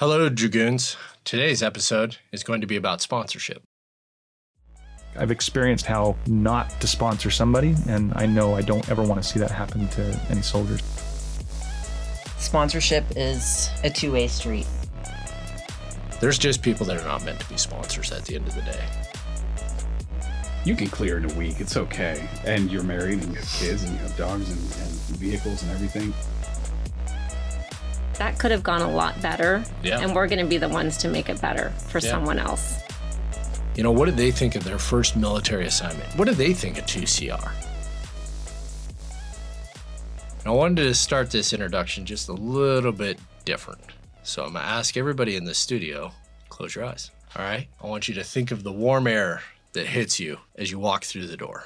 Hello, Dragoons. Today's episode is going to be about sponsorship. I've experienced how not to sponsor somebody, and I know I don't ever want to see that happen to any soldiers. Sponsorship is a two way street. There's just people that are not meant to be sponsors at the end of the day. You can clear in a week. It's okay. And you're married and you have kids and you have dogs and, and vehicles and everything. That could have gone a lot better. Yeah. And we're going to be the ones to make it better for Yeah. someone else. You know, what did they think of their first military assignment? What did they think of 2CR? I wanted to start this introduction just a little bit different. So I'm going to ask everybody in the studio close your eyes. All right? I want you to think of the warm air that hits you as you walk through the door.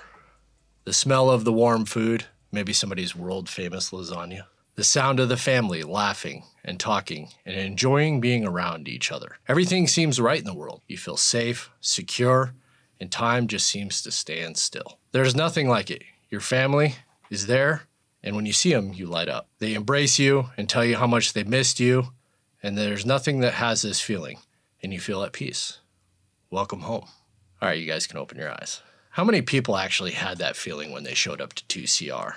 The smell of the warm food, maybe somebody's world famous lasagna. The sound of the family laughing and talking and enjoying being around each other. Everything seems right in the world. You feel safe, secure, and time just seems to stand still. There's nothing like it. Your family is there, and when you see them, you light up. They embrace you and tell you how much they missed you, and there's nothing that has this feeling, and you feel at peace. Welcome home. All right, you guys can open your eyes. How many people actually had that feeling when they showed up to 2CR?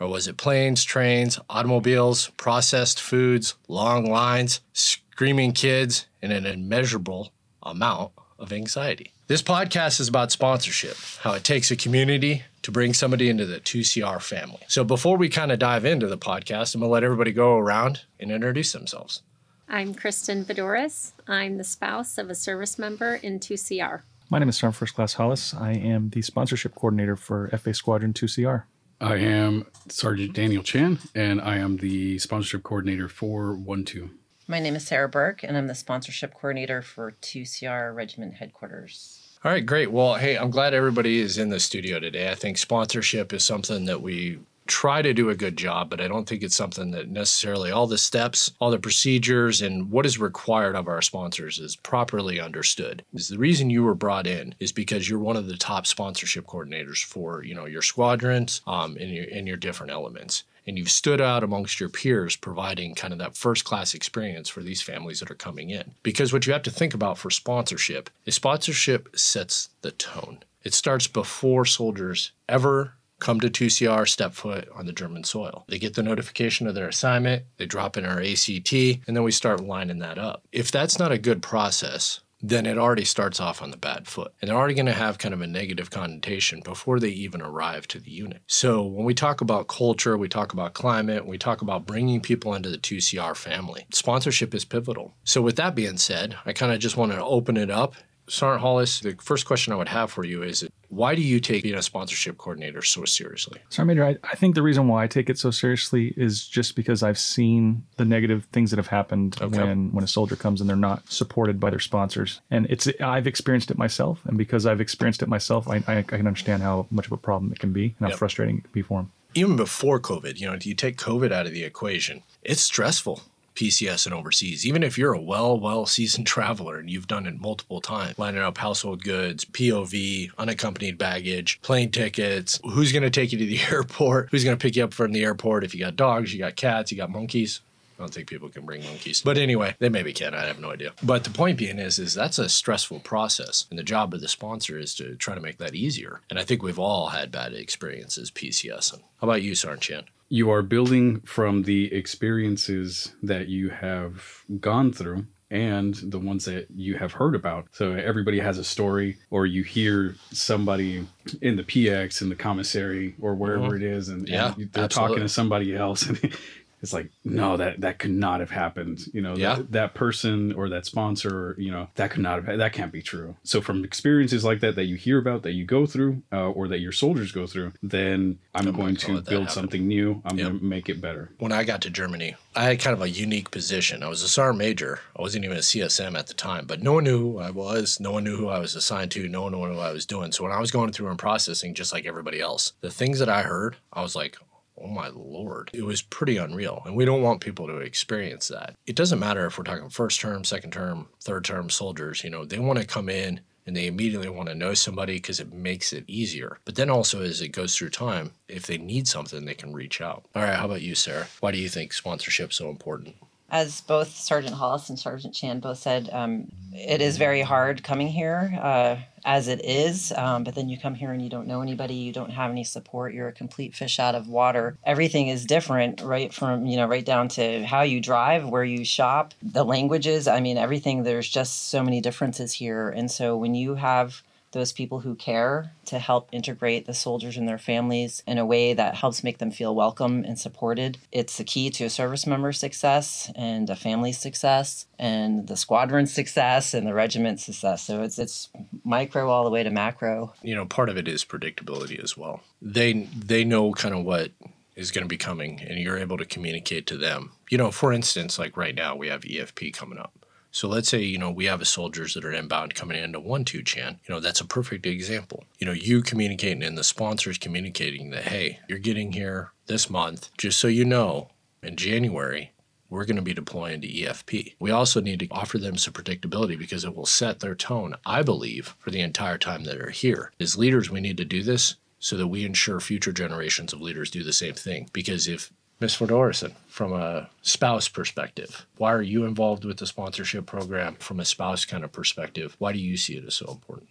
Or was it planes, trains, automobiles, processed foods, long lines, screaming kids, and an immeasurable amount of anxiety? This podcast is about sponsorship, how it takes a community to bring somebody into the 2CR family. So before we kind of dive into the podcast, I'm going to let everybody go around and introduce themselves. I'm Kristen Vidoris. I'm the spouse of a service member in 2CR. My name is Sergeant First Class Hollis. I am the sponsorship coordinator for FA Squadron 2CR. I am Sergeant Daniel Chan, and I am the sponsorship coordinator for 1 2. My name is Sarah Burke, and I'm the sponsorship coordinator for 2CR Regiment Headquarters. All right, great. Well, hey, I'm glad everybody is in the studio today. I think sponsorship is something that we try to do a good job, but I don't think it's something that necessarily all the steps, all the procedures, and what is required of our sponsors is properly understood. Is the reason you were brought in is because you're one of the top sponsorship coordinators for you know your squadrons um, and your and your different elements. And you've stood out amongst your peers, providing kind of that first class experience for these families that are coming in. Because what you have to think about for sponsorship is sponsorship sets the tone. It starts before soldiers ever come to 2CR, step foot on the German soil. They get the notification of their assignment, they drop in our ACT, and then we start lining that up. If that's not a good process, then it already starts off on the bad foot. And they're already going to have kind of a negative connotation before they even arrive to the unit. So when we talk about culture, we talk about climate, we talk about bringing people into the 2CR family, sponsorship is pivotal. So with that being said, I kind of just want to open it up. Sergeant Hollis, the first question I would have for you is why do you take being a sponsorship coordinator so seriously? Sergeant Major, I, I think the reason why I take it so seriously is just because I've seen the negative things that have happened Okay. when when a soldier comes and they're not supported by their sponsors, and it's I've experienced it myself, and because I've experienced it myself, I, I, I can understand how much of a problem it can be and how Yep. frustrating it can be for them. even before COVID, you know, you take COVID out of the equation, it's stressful. PCS and overseas, even if you're a well, well seasoned traveler and you've done it multiple times, lining up household goods, POV, unaccompanied baggage, plane tickets, who's going to take you to the airport, who's going to pick you up from the airport. If you got dogs, you got cats, you got monkeys. I don't think people can bring monkeys. But anyway, they maybe can. I have no idea. But the point being is, is that's a stressful process. And the job of the sponsor is to try to make that easier. And I think we've all had bad experiences PCS. And how about you, Sergeant Chan? You are building from the experiences that you have gone through and the ones that you have heard about. So everybody has a story, or you hear somebody in the PX, in the commissary, or wherever mm-hmm. it is, and, and they're absolutely. talking to somebody else. And it's like, no, that that could not have happened. You know, Yeah. that, that person or that sponsor, you know, that could not have, that can't be true. So from experiences like that that you hear about, that you go through, uh, or that your soldiers go through, then I'm I'm going gonna to build something new. I'm Yep. going to make it better. when I got to Germany, I had kind of a unique position. I was a sergeant major. I wasn't even a CSM at the time, but no one knew who I was. No one knew who I was assigned to. No one knew what I was doing. So when I was going through and processing, just like everybody else, the things that I heard, I was like, oh my lord, it was pretty unreal. And we don't want people to experience that. It doesn't matter if we're talking first term, second term, third term soldiers, you know, they want to come in and they immediately want to know somebody because it makes it easier. But then also, as it goes through time, if they need something, they can reach out. All right, how about you, Sarah? Why do you think sponsorship's so important? As both Sergeant Hollis and Sergeant Chan both said, um, it is very hard coming here uh, as it is. Um, but then you come here and you don't know anybody, you don't have any support, you're a complete fish out of water. Everything is different, right from, you know, right down to how you drive, where you shop, the languages. I mean, everything, there's just so many differences here. And so when you have those people who care to help integrate the soldiers and their families in a way that helps make them feel welcome and supported. It's the key to a service member's success and a family's success and the squadron's success and the regiment's success. So it's it's micro all the way to macro. You know, part of it is predictability as well. They they know kind of what is going to be coming and you're able to communicate to them. You know, for instance, like right now we have EFP coming up so let's say, you know, we have a soldiers that are inbound coming into one two chan. You know, that's a perfect example. You know, you communicating and the sponsors communicating that, hey, you're getting here this month. Just so you know, in January, we're going to be deploying to EFP. We also need to offer them some predictability because it will set their tone, I believe, for the entire time that they're here. As leaders, we need to do this so that we ensure future generations of leaders do the same thing. Because if Ms. Fedorison, from a spouse perspective, why are you involved with the sponsorship program from a spouse kind of perspective? Why do you see it as so important?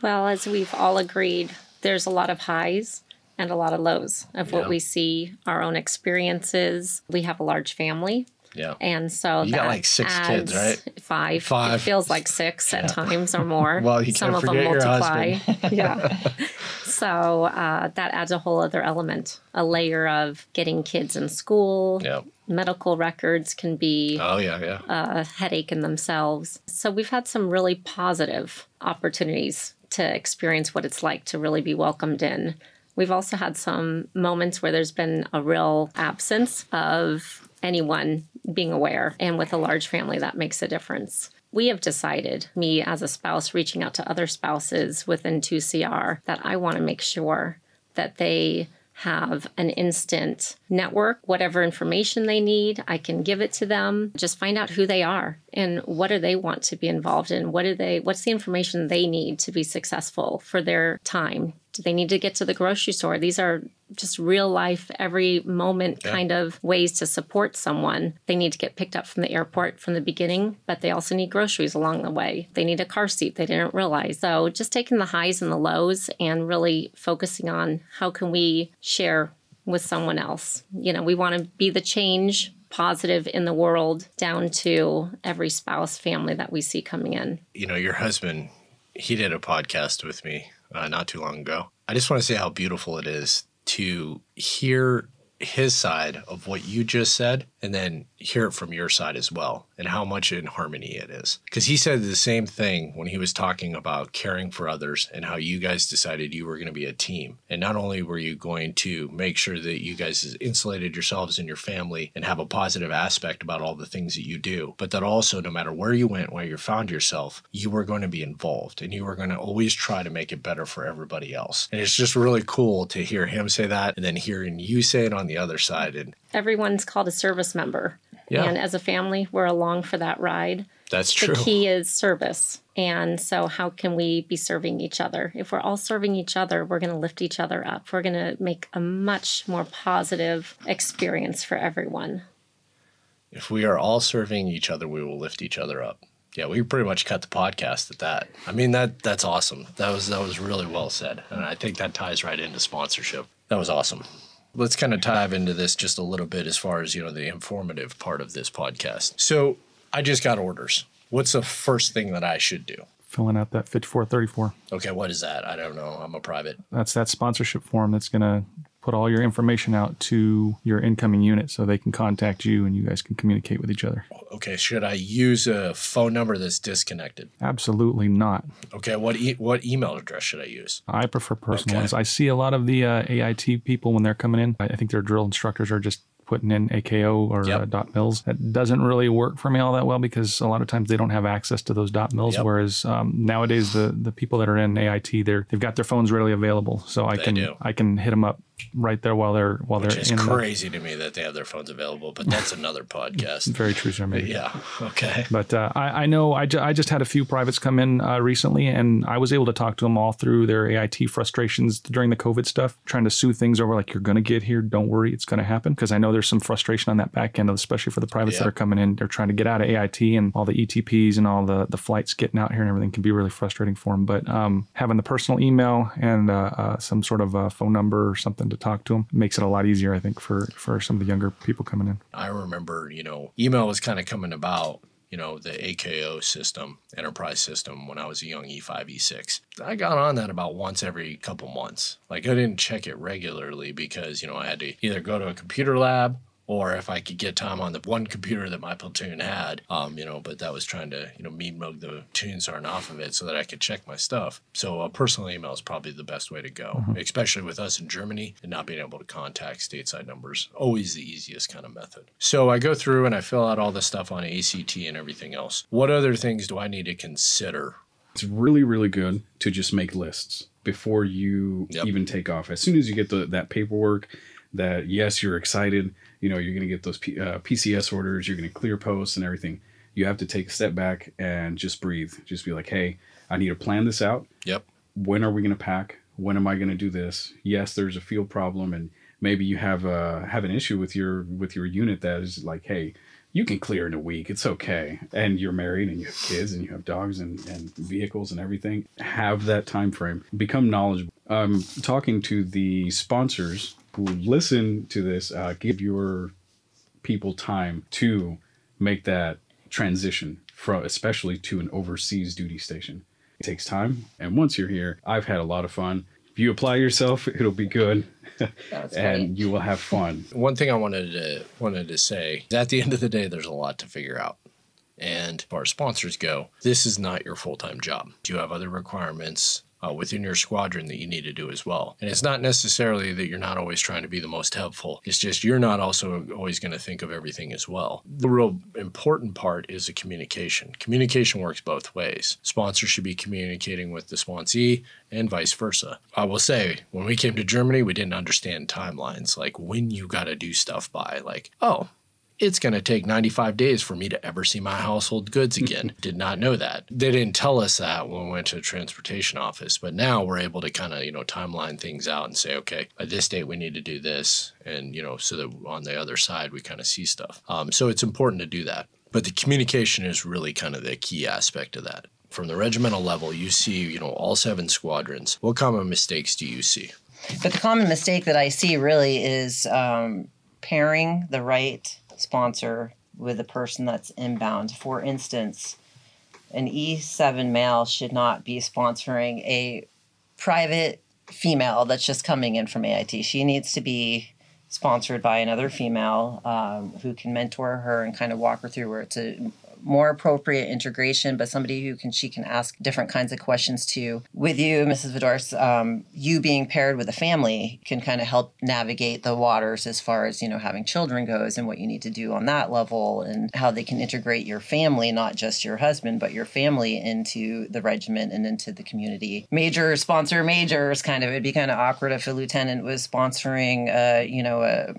Well, as we've all agreed, there's a lot of highs and a lot of lows of what we see, our own experiences. We have a large family. Yeah. And so You got that like six adds kids, right? Five. Five. It feels like six at times or more. Well, you Some can't of them multiply. yeah. So uh, that adds a whole other element, a layer of getting kids in school. Yeah. Medical records can be Oh, yeah, yeah. a headache in themselves. So we've had some really positive opportunities to experience what it's like to really be welcomed in. We've also had some moments where there's been a real absence of anyone being aware, and with a large family, that makes a difference. We have decided, me as a spouse reaching out to other spouses within 2CR, that I want to make sure that they have an instant network, whatever information they need, I can give it to them. Just find out who they are and what do they want to be involved in? What do they what's the information they need to be successful for their time? Do they need to get to the grocery store? These are just real life, every moment kind of ways to support someone. They need to get picked up from the airport from the beginning, but they also need groceries along the way. They need a car seat they didn't realize. So just taking the highs and the lows and really focusing on how can we share with someone else. You know, we want to be the change positive in the world down to every spouse family that we see coming in. You know, your husband, he did a podcast with me uh, not too long ago. I just want to say how beautiful it is to hear his side of what you just said and then hear it from your side as well and how much in harmony it is. Because he said the same thing when he was talking about caring for others and how you guys decided you were going to be a team. And not only were you going to make sure that you guys insulated yourselves and your family and have a positive aspect about all the things that you do but that also no matter where you went where you found yourself you were going to be involved and you were going to always try to make it better for everybody else. And it's just really cool to hear him say that and then hearing you say it on the other side and Everyone's called a service member. Yeah. And as a family, we're along for that ride. that's true. The key is service. And so, how can we be serving each other? If we're all serving each other, we're going to lift each other up. We're going to make a much more positive experience for everyone. if we are all serving each other, we will lift each other up. Yeah, we pretty much cut the podcast at that. I mean that that's awesome. That was that was really well said, and I think that ties right into sponsorship. That was awesome. Let's kind of dive into this just a little bit as far as you know the informative part of this podcast. So I just got orders. What's the first thing that I should do? Filling out that 5434. Okay, what is that? I don't know. I'm a private. That's that sponsorship form that's going to put all your information out to your incoming unit so they can contact you and you guys can communicate with each other. Okay, should I use a phone number that's disconnected? Absolutely not. Okay, what e- what email address should I use? I prefer personal Okay. ones. I see a lot of the uh, AIT people when they're coming in. I think their drill instructors are just putting in AKO or Yep. uh, dot mills. That doesn't really work for me all that well because a lot of times they don't have access to those dot mills. Yep. Whereas um, nowadays the the people that are in AIT they're they've got their phones readily available, so I They can do. I can hit them up right there while they're while Which they're is in. the- crazy to me that they have their phones available, but that's another podcast. very true, sir. Maybe. Yeah. Okay. But uh, I, I know I, ju- I just had a few privates come in uh, recently, and I was able to talk to them all through their AIT frustrations during the COVID stuff, trying to soothe things over like, you're going to get here. Don't worry, it's going to happen. Because I know there's some frustration on that back end, especially for the privates that are coming in. They're trying to get out of AIT and all the ETPs and all the, the flights getting out here and everything can be really frustrating for them. But um, having the personal email and uh, uh, some sort of uh, phone number or something to talk to them It makes it a lot easier, I think, for, for some of the younger people coming in. I remember, you know, email was kind of coming about, you know, the AKO system, enterprise system, when I was a young E E5, E6. I got on that about once every couple months. Like, I didn't check it regularly because, you know, I had to either go to a computer lab or if I could get time on the one computer that my platoon had, um, you know, but that was trying to, you know, mean mug the tune sergeant off of it so that I could check my stuff. So a personal email is probably the best way to go, especially with us in Germany and not being able to contact stateside numbers. Always the easiest kind of method. So I go through and I fill out all the stuff on ACT and everything else. What other things do I need to consider? It's really, really good to just make lists before you Yep. even take off. As soon as you get the, that paperwork, that yes, you're excited, you know, you're going to get those P, uh, PCS orders, you're going to clear posts and everything. You have to take a step back and just breathe. Just be like, hey, I need to plan this out. Yep. when are we going to pack? When am I going to do this? Yes, there's a field problem, and maybe you have a have an issue with your with your unit that is like, hey, you can clear in a week. It's okay. And you're married and you have kids and you have dogs and, and vehicles and everything. Have that time frame. Become knowledgeable. i'm talking to the sponsors who listen to this, uh, give your people time to make that transition from especially to an overseas duty station. It takes time, and once you're here, I've had a lot of fun. If you apply yourself, it'll be good, and great. you will have fun. One thing I wanted to wanted to say at the end of the day, there's a lot to figure out. And as far as sponsors go, this is not your full time job. Do you have other requirements uh, within your squadron that you need to do as well. And it's not necessarily that you're not always trying to be the most helpful. It's just you're not also always going to think of everything as well. The real important part is the communication. Communication works both ways. Sponsors should be communicating with the sponsee and vice versa. I will say, when we came to Germany, we didn't understand timelines, like when you got to do stuff by. Like, oh, it's going to take 95 days for me to ever see my household goods again. Did not know that. They didn't tell us that when we went to the transportation office, but now we're able to kind of, you know, timeline things out and say, okay, at this date we need to do this. And, you know, so that on the other side we kind of see stuff. Um, so it's important to do that. But the communication is really kind of the key aspect of that. From the regimental level, you see, you know, all seven squadrons. What common mistakes do you see? But the common mistake that I see really is um, pairing the right sponsor with the person that's inbound. For instance, an E7 male should not be sponsoring a private female that's just coming in from AIT. She needs to be sponsored by another female um, who can mentor her and kind of walk her through where it's a more appropriate integration, but somebody who can she can ask different kinds of questions to. With you, Mrs. Vidors, um, you being paired with a family can kind of help navigate the waters as far as you know having children goes and what you need to do on that level and how they can integrate your family, not just your husband, but your family into the regiment and into the community. Major sponsor majors, kind of. It'd be kind of awkward if a lieutenant was sponsoring, uh, you know, a,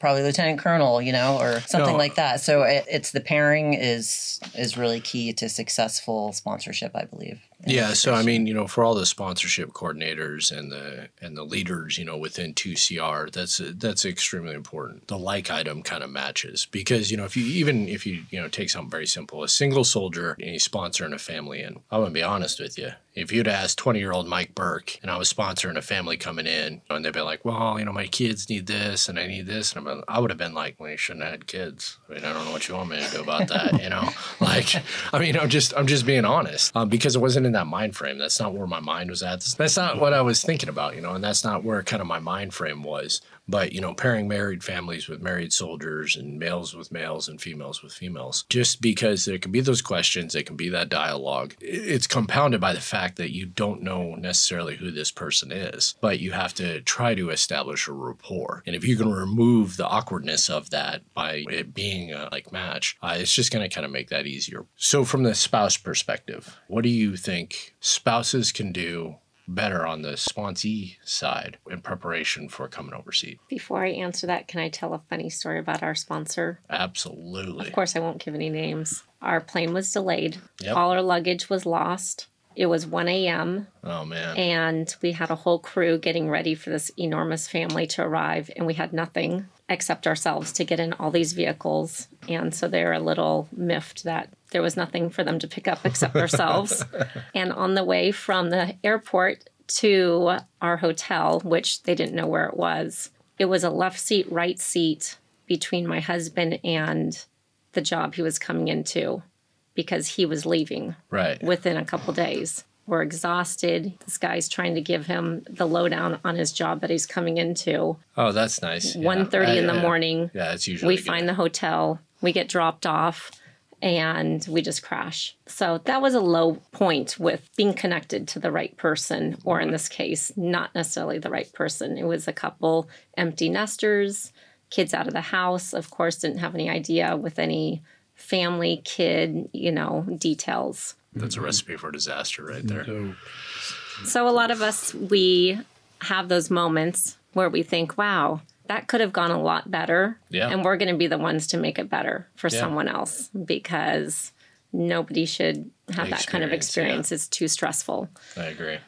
probably lieutenant colonel, you know, or something No. like that. So it, it's the pairing is is really key to successful sponsorship, I believe. Yeah, so I mean, you know, for all the sponsorship coordinators and the and the leaders, you know, within 2CR, that's that's extremely important. The like item kind of matches because you know if you even if you you know take something very simple, a single soldier and he's sponsoring a family, and I'm gonna be honest with you, if you'd asked 20 year old Mike Burke and I was sponsoring a family coming in, and they'd be like, well, you know, my kids need this and I need this, and I'm, I would have been like, well, you shouldn't have had kids. I mean, I don't know what you want me to do about that, you know. Like, I mean, I'm just I'm just being honest um, because it wasn't in that mind frame. That's not where my mind was at. That's not what I was thinking about, you know, and that's not where kind of my mind frame was. But you know, pairing married families with married soldiers and males with males and females with females, just because there can be those questions, there can be that dialogue. It's compounded by the fact that you don't know necessarily who this person is, but you have to try to establish a rapport. And if you can remove the awkwardness of that by it being a like match, uh, it's just going to kind of make that easier. So, from the spouse perspective, what do you think spouses can do better on the sponsee side in preparation for coming overseas? Before I answer that, can I tell a funny story about our sponsor? Absolutely. Of course, I won't give any names. Our plane was delayed. Yep. All our luggage was lost. It was 1 a.m. Oh man. and we had a whole crew getting ready for this enormous family to arrive and we had nothing except ourselves to get in all these vehicles and so they're a little miffed that there was nothing for them to pick up except ourselves and on the way from the airport to our hotel which they didn't know where it was it was a left seat right seat between my husband and the job he was coming into because he was leaving right. within a couple days. We're exhausted. This guy's trying to give him the lowdown on his job that he's coming into. oh, that's nice. Yeah. 1.30 in the Yeah, yeah. morning. Yeah, that's usually We good. find the hotel. We get dropped off and we just crash. So that was a low point with being connected to the right person, or in this case, not necessarily the right person. It was a couple empty nesters, kids out of the house, of course, didn't have any idea with any family, kid, you know, details. That's a mm-hmm. recipe for disaster right there. So So a lot of us we have those moments where we think, "Wow, that could have gone a lot better." Yeah. And we're going to be the ones to make it better for Yeah. someone else because nobody should have that kind of Experience, experience. It's too stressful. I agree.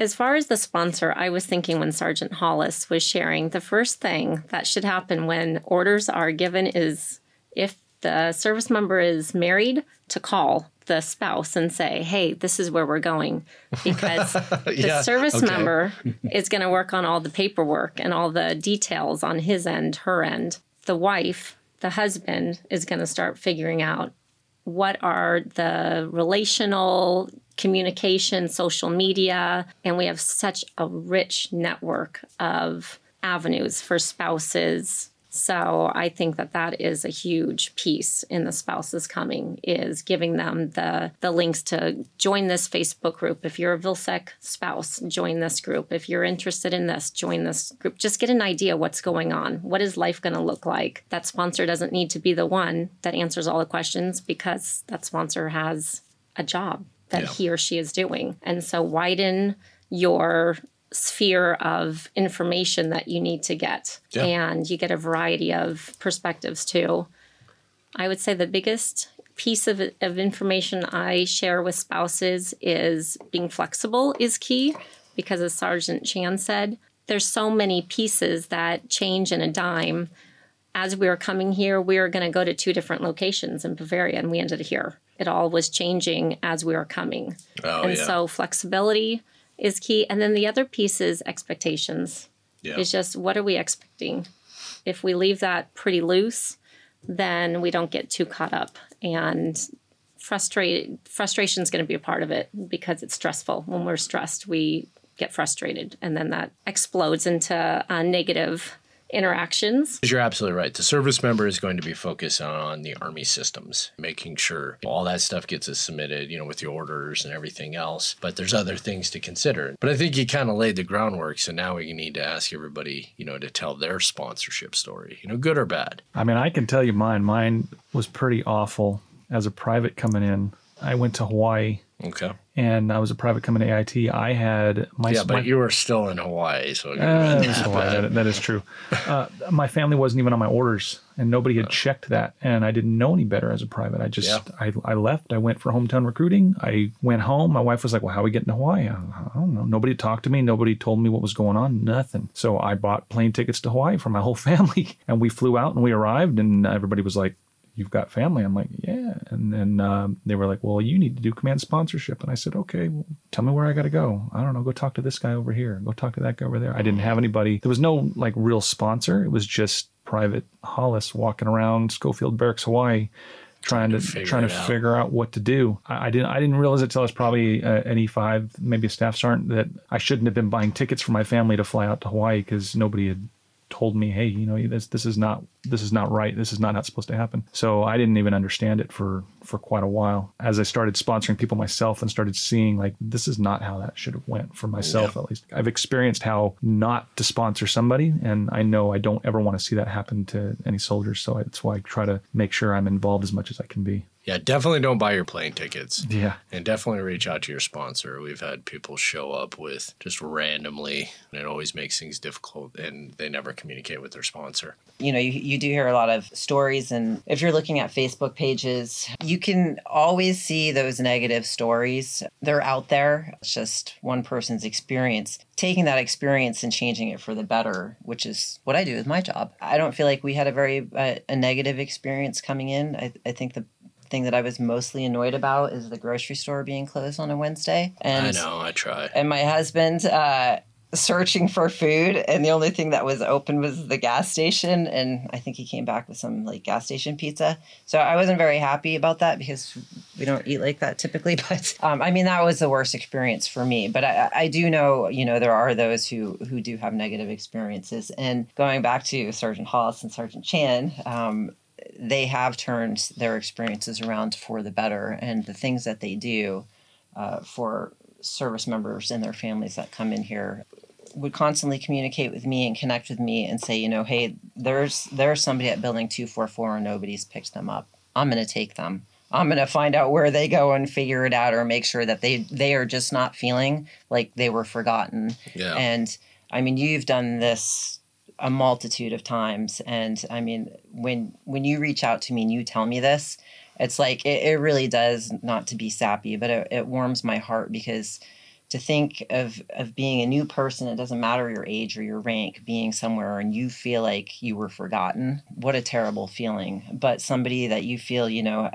As far as the sponsor, I was thinking when Sergeant Hollis was sharing, the first thing that should happen when orders are given is if the service member is married, to call the spouse and say, hey, this is where we're going. Because the Yeah, service okay. member is going to work on all the paperwork and all the details on his end, her end. The wife, the husband, is going to start figuring out what are the relational communication, social media, and we have such a rich network of avenues for spouses. So I think that that is a huge piece in the spouses coming is giving them the the links to join this Facebook group. If you're a Vilseck spouse, join this group. If you're interested in this, join this group. Just get an idea what's going on. What is life going to look like? That sponsor doesn't need to be the one that answers all the questions because that sponsor has a job that Yeah. he or she is doing. And so widen your sphere of information that you need to get. Yeah. And you get a variety of perspectives too. I would say the biggest piece of, of information I share with spouses is being flexible is key because as Sergeant Chan said, there's so many pieces that change in a dime. As we were coming here, we were going to go to two different locations in Bavaria and we ended here. It all was changing as we were coming. Oh and yeah. so flexibility is key. And then the other piece is expectations. yeah. It's just what are we expecting? If we leave that pretty loose, then we don't get too caught up. And frustrated frustration is going to be a part of it because it's stressful. When we're stressed, we get frustrated, and then that explodes into uh, negative interactions. You're absolutely right. The service member is going to be focused on the Army systems, making sure all that stuff gets us submitted, you know, with the orders and everything else. But there's other things to consider. But I think you kind of laid the groundwork. So now we need to ask everybody, you know, to tell their sponsorship story, you know, good or bad. I mean, I can tell you mine. Mine was pretty awful as a private coming in. I went to Hawaii Okay. and I was a private coming to AIT. I had my Yeah, but my- you were still in Hawaii. So Uh, that why, that, that is true. Uh, my family wasn't even on my orders, and nobody had checked that, and I didn't know any better as a private. I just Yeah. I, I left. I went for hometown recruiting. I went home. My wife was like, "Well, how are we getting to Hawaii?" I, I don't know. Nobody talked to me. Nobody told me what was going on. Nothing. So I bought plane tickets to Hawaii for my whole family, and we flew out and we arrived, and everybody was like. You've got family. I'm like, yeah. And then um, they were like, well, you need to do command sponsorship. And I said, okay, well, tell me where I got to go. I don't know. Go talk to this guy over here. Go talk to that guy over there. I didn't have anybody. There was no like real sponsor. It was just private Hollis walking around Schofield Barracks, Hawaii, trying to figure trying to out. figure out what to do. I, I didn't I didn't realize it till I was probably uh, an E5, maybe a staff sergeant, that I shouldn't have been buying tickets for my family to fly out to Hawaii because nobody had told me, hey, you know, this this is not this is not right. This is not not supposed to happen. So I didn't even understand it for for quite a while. As I started sponsoring people myself and started seeing like this is not how that should have went for myself at least. I've experienced how not to sponsor somebody, and I know I don't ever want to see that happen to any soldiers. So that's why I try to make sure I'm involved as much as I can be. Yeah, definitely don't buy your plane tickets. Yeah. And definitely reach out to your sponsor. We've had people show up with just randomly, and it always makes things difficult, and they never communicate with their sponsor. you know, you, you do hear a lot of stories. And if you're looking at Facebook pages, you can always see those negative stories. They're out there. It's just one person's experience. Taking that experience and changing it for the better, which is what I do with my job. I don't feel like we had a very uh, a negative experience coming in. I, I think the thing that I was mostly annoyed about is the grocery store being closed on a Wednesday. And I know, I try. and my husband uh, searching for food and the only thing that was open was the gas station and i think he came back with some like gas station pizza so i wasn't very happy about that because we don't eat like that typically but um, i mean that was the worst experience for me but I, I do know you know there are those who who do have negative experiences and going back to sergeant hollis and sergeant chan um, they have turned their experiences around for the better and the things that they do uh, for service members and their families that come in here would constantly communicate with me and connect with me and say, you know, hey, there's there's somebody at building 244 and nobody's picked them up. I'm going to take them. I'm going to find out where they go and figure it out or make sure that they they are just not feeling like they were forgotten. Yeah. And I mean, you've done this a multitude of times. And I mean, when when you reach out to me and you tell me this, it's like it, it really does not to be sappy, but it, it warms my heart because to think of of being a new person it doesn't matter your age or your rank being somewhere and you feel like you were forgotten what a terrible feeling. But somebody that you feel you know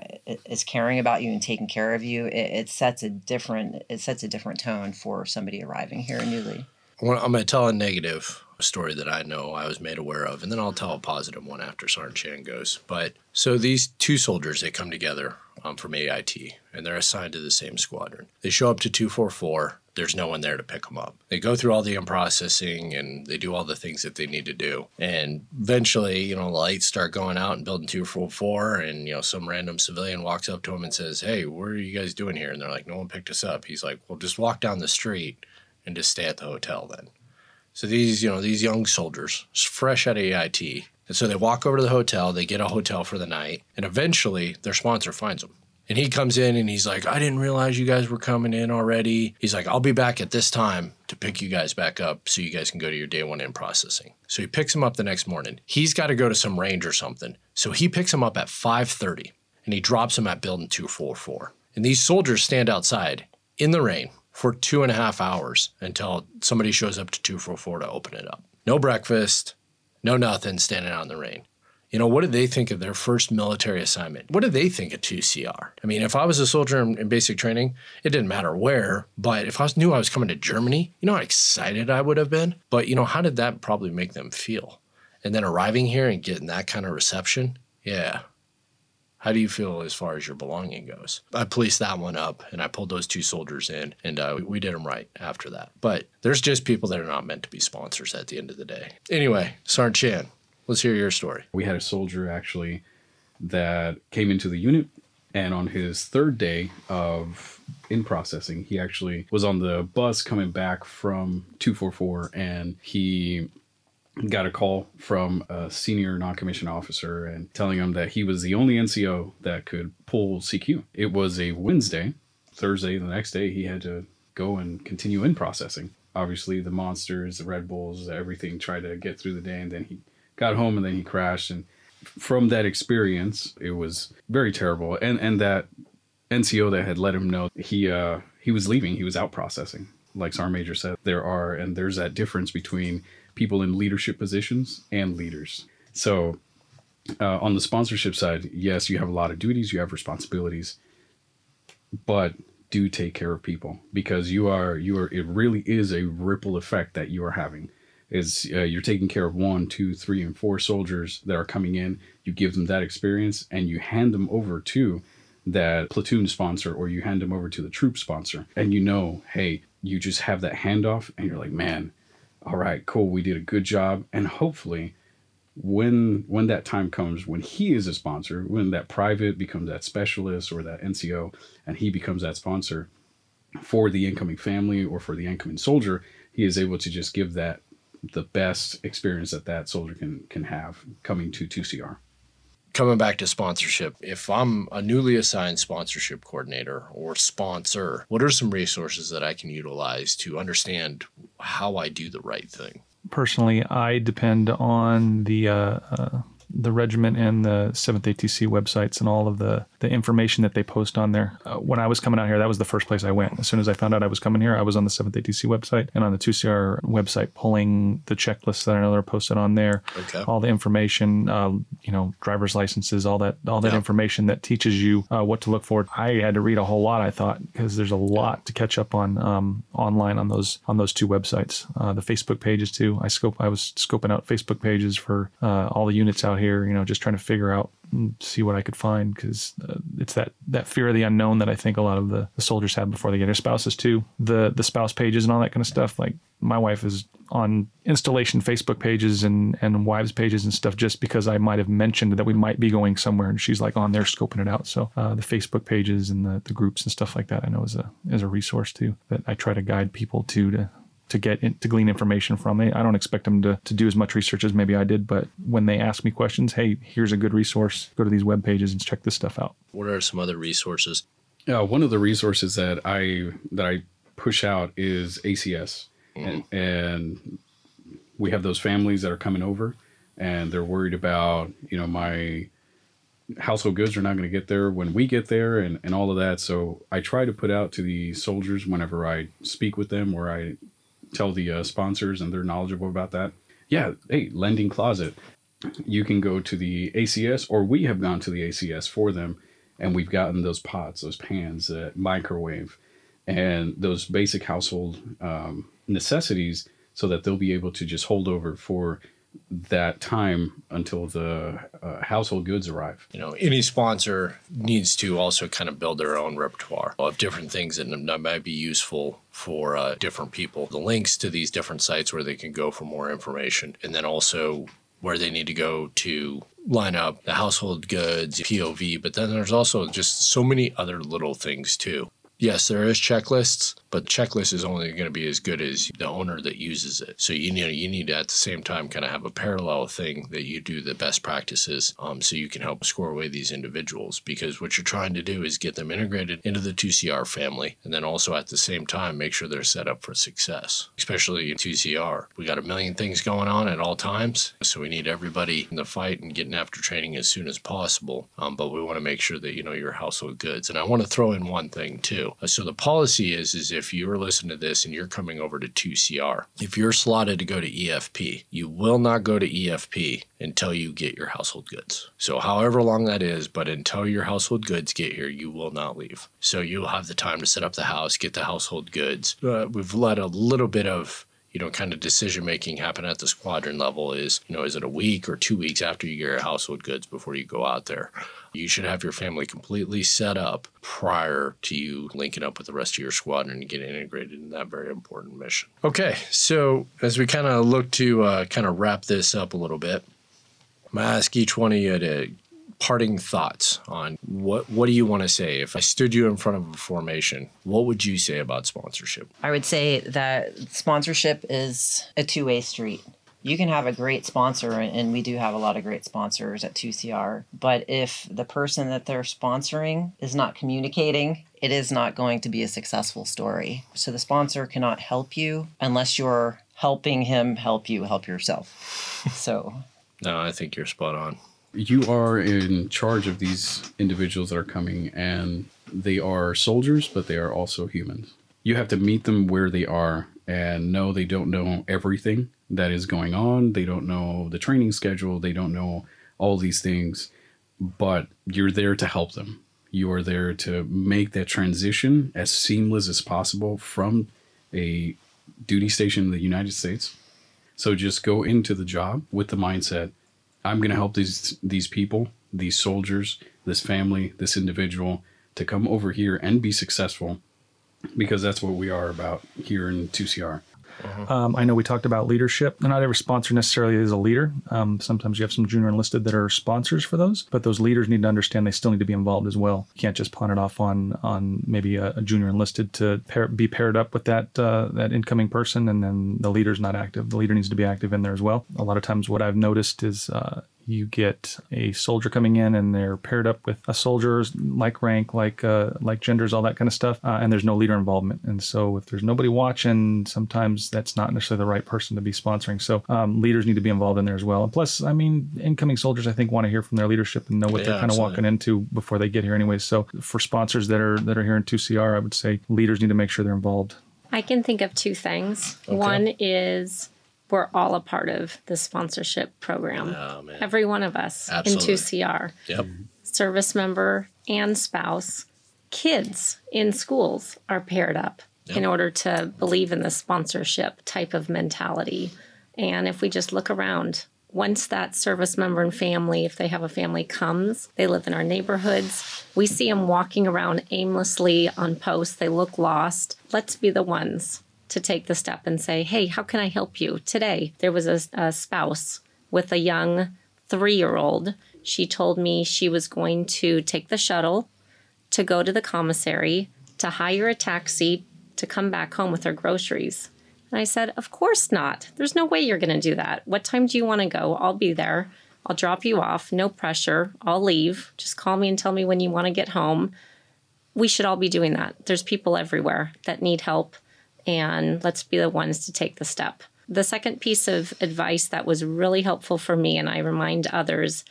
is caring about you and taking care of you it, it sets a different it sets a different tone for somebody arriving here newly. I'm going to tell a negative story that I know I was made aware of, and then I'll tell a positive one after Sergeant Chan goes. But so these two soldiers, they come together um, from AIT, and they're assigned to the same squadron. They show up to 244. There's no one there to pick them up. They go through all the unprocessing and they do all the things that they need to do. And eventually, you know, the lights start going out and building 244, and, you know, some random civilian walks up to them and says, Hey, what are you guys doing here? And they're like, No one picked us up. He's like, Well, just walk down the street and just stay at the hotel then. So these, you know, these young soldiers, fresh out of AIT, and so they walk over to the hotel, they get a hotel for the night, and eventually their sponsor finds them. And he comes in and he's like, I didn't realize you guys were coming in already. He's like, I'll be back at this time to pick you guys back up so you guys can go to your day one in processing. So he picks him up the next morning. He's got to go to some range or something. So he picks him up at 5:30 and he drops him at building 244. And these soldiers stand outside in the rain for two and a half hours until somebody shows up to 244 to open it up. No breakfast, no nothing, standing out in the rain. You know, what did they think of their first military assignment? What did they think of 2CR? I mean, if I was a soldier in, in basic training, it didn't matter where, but if I knew I was coming to Germany, you know how excited I would have been? But, you know, how did that probably make them feel? And then arriving here and getting that kind of reception, yeah, how do you feel as far as your belonging goes? I policed that one up and I pulled those two soldiers in and uh, we did them right after that. But there's just people that are not meant to be sponsors at the end of the day. Anyway, Sergeant Chan, let's hear your story. We had a soldier actually that came into the unit, and on his third day of in processing, he actually was on the bus coming back from 244 and he got a call from a senior non-commissioned officer and telling him that he was the only NCO that could pull CQ. It was a Wednesday. Thursday, the next day, he had to go and continue in processing. Obviously, the monsters, the Red Bulls, everything tried to get through the day, and then he got home and then he crashed. And from that experience, it was very terrible. And and that NCO that had let him know he uh, he was leaving, he was out processing. Like Sergeant Major said, there are and there's that difference between people in leadership positions and leaders. So uh, on the sponsorship side, yes, you have a lot of duties, you have responsibilities, but do take care of people because you are you are it really is a ripple effect that you are having is uh, you're taking care of one two three and four soldiers that are coming in you give them that experience and you hand them over to that platoon sponsor or you hand them over to the troop sponsor and you know hey you just have that handoff and you're like man all right cool we did a good job. And hopefully when when that time comes when he is a sponsor when that private becomes that specialist or that nco and he becomes that sponsor for the incoming family or for the incoming soldier he is able to just give that the best experience that that soldier can can have coming to 2cr coming back to sponsorship, if I'm a newly assigned sponsorship coordinator or sponsor, what are some resources that I can utilize to understand how I do the right thing? Personally, I depend on the uh, uh, the regiment and the 7th ATC websites and all of the, the information that they post on there. Uh, when I was coming out here, that was the first place I went. As soon as I found out I was coming here, I was on the 7th ATC website and on the 2CR website pulling the checklists that I know they're posted on there. Okay. All the information, uh, you know, driver's licenses, all that, all that Yeah. information that teaches you uh, what to look for. I had to read a whole lot, I thought, because there's a lot to catch up on um, online on those on those two websites. Uh, the Facebook pages too. I scope. I was scoping out Facebook pages for uh, all the units out here. You know, just trying to figure out and see what I could find because uh, it's that that fear of the unknown that I think a lot of the, the soldiers have before they get their spouses too. The the spouse pages and all that kind of stuff. Like my wife is on installation Facebook pages and and wives pages and stuff just because I might have mentioned that we might be going somewhere and she's like on there scoping it out. So uh, the Facebook pages and the, the groups and stuff like that I know is a is a resource too that I try to guide people to to to get in, to glean information from. I I don't expect them to, to do as much research as maybe I did, but when they ask me questions, hey, here's a good resource. Go to these web pages and check this stuff out. What are some other resources? Yeah, one of the resources that I that I push out is ACS, mm-hmm. and, and we have those families that are coming over, and they're worried about you know my household goods are not going to get there when we get there, and and all of that. So I try to put out to the soldiers whenever I speak with them, or I tell the uh, sponsors, and they're knowledgeable about that. Yeah, hey, lending closet. You can go to the ACS, or we have gone to the ACS for them and we've gotten those pots, those pans, that microwave, and those basic household um, necessities, so that they'll be able to just hold over for that time until the uh, household goods arrive. You know, any sponsor needs to also kind of build their own repertoire of different things that, that might be useful for uh, different people. The links to these different sites where they can go for more information, and then also where they need to go to line up the household goods, POV, but then there's also just so many other little things too. Yes, there is checklists, but checklist is only going to be as good as the owner that uses it. So you need you need to at the same time kind of have a parallel thing that you do the best practices, um, so you can help score away these individuals. Because what you're trying to do is get them integrated into the 2CR family, and then also at the same time make sure they're set up for success. Especially in 2CR, we got a million things going on at all times, so we need everybody in the fight and getting after training as soon as possible. Um, but we want to make sure that you know your household goods. And I want to throw in one thing too. Uh, So the policy is is if you're listening to this and you're coming over to 2CR, if you're slotted to go to EFP, you will not go to EFP until you get your household goods. So however long that is, but until your household goods get here, you will not leave. So you'll have the time to set up the house, get the household goods. Uh, we've let a little bit of you know, kind of decision making happen at the squadron level is, you know, is it a week or two weeks after you get your household goods before you go out there? You should have your family completely set up prior to you linking up with the rest of your squadron and getting integrated in that very important mission. Okay, so as we kind of look to uh, kind of wrap this up a little bit, I'm gonna ask each one of you to parting thoughts on what what do you want to say if I stood you in front of a formation, what would you say about sponsorship? I would say that sponsorship is a two way street. You can have a great sponsor, and we do have a lot of great sponsors at 2CR. But if the person that they're sponsoring is not communicating, it is not going to be a successful story. So the sponsor cannot help you unless you're helping him help you help yourself. So No, I think you're spot on. You are in charge of these individuals that are coming, and they are soldiers, but they are also humans. You have to meet them where they are and know they don't know everything that is going on. They don't know the training schedule. They don't know all these things, but you're there to help them. You are there to make that transition as seamless as possible from a duty station in the United States. So just go into the job with the mindset I'm going to help these these people, these soldiers, this family, this individual to come over here and be successful because that's what we are about here in 2CR. Um, I know we talked about leadership. Not every sponsor necessarily is a leader. Um, sometimes you have some junior enlisted that are sponsors for those, but those leaders need to understand they still need to be involved as well. You can't just pawn it off on on maybe a, a junior enlisted to pair, be paired up with that uh, that incoming person, and then the leader's not active. The leader needs to be active in there as well. A lot of times, what I've noticed is. Uh, you get a soldier coming in and they're paired up with a soldier's like rank, like uh, like genders, all that kind of stuff, uh, and there's no leader involvement. And so if there's nobody watching, sometimes that's not necessarily the right person to be sponsoring. So um, leaders need to be involved in there as well. And plus, I mean, incoming soldiers I think want to hear from their leadership and know what Yeah, they're kind of walking into before they get here, anyways. So for sponsors that are that are here in 2CR, I would say leaders need to make sure they're involved. I can think of two things. Okay. One is we're all a part of the sponsorship program. Oh, man. Every one of us Absolutely. in 2CR, Yep. Mm-hmm. service member and spouse, kids in schools are paired up in order to believe in the sponsorship type of mentality. And if we just look around, once that service member and family, if they have a family, comes, they live in our neighborhoods. We see them walking around aimlessly on posts. They look lost. Let's be the ones to take the step and say, hey, how can I help you? Today, there was a, a spouse with a young three year old. She told me she was going to take the shuttle to go to the commissary, to hire a taxi, to come back home with her groceries. And I said, Of course not. There's no way you're going to do that. What time do you want to go? I'll be there. I'll drop you off. No pressure. I'll leave. Just call me and tell me when you want to get home. We should all be doing that. There's people everywhere that need help, and let's be the ones to take the step. The second piece of advice that was really helpful for me, and I remind others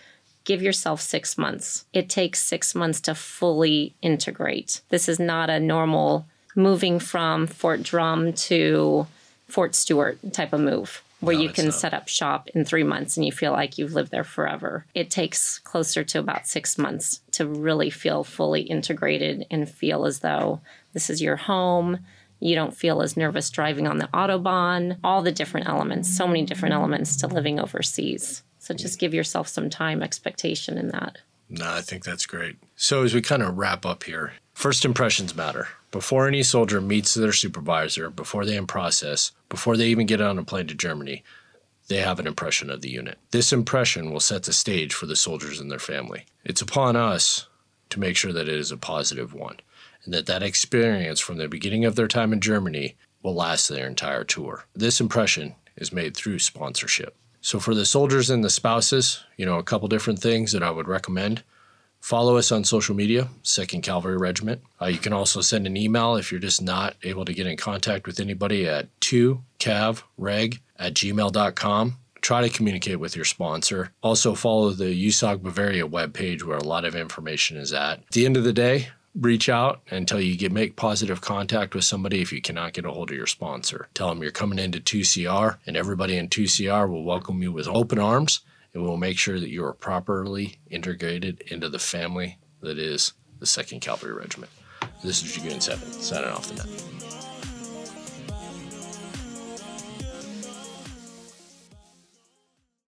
give yourself six months. It takes six months to fully integrate. This is not a normal moving from Fort Drum to Fort Stewart type of move where No, you can set up shop in three months and you feel like you've lived there forever. It takes closer to about six months to really feel fully integrated and feel as though this is your home. You don't feel as nervous driving on the Autobahn, all the different elements, so many different elements to living overseas. So just give yourself some time expectation in that. No, I think that's great. So, as we kind of wrap up here, first impressions matter. Before any soldier meets their supervisor, before they in process, before they even get on a plane to Germany, they have an impression of the unit. This impression will set the stage for the soldiers and their family. It's upon us to make sure that it is a positive one and that that experience from the beginning of their time in Germany will last their entire tour. This impression is made through sponsorship. So for the soldiers and the spouses, you know, a couple different things that I would recommend. Follow us on social media, Second Cavalry Regiment. Uh, you can also send an email if you're just not able to get in contact with anybody at 2cavreg at gmail.com. Try to communicate with your sponsor. Also, follow the USAG Bavaria webpage where a lot of information is at. At the end of the day, reach out until you get make positive contact with somebody if you cannot get a hold of your sponsor. Tell them you're coming into 2CR and everybody in 2CR will welcome you with open arms and we'll make sure that you are properly integrated into the family that is the 2nd Cavalry Regiment. This is Dragoon 7, signing off the net.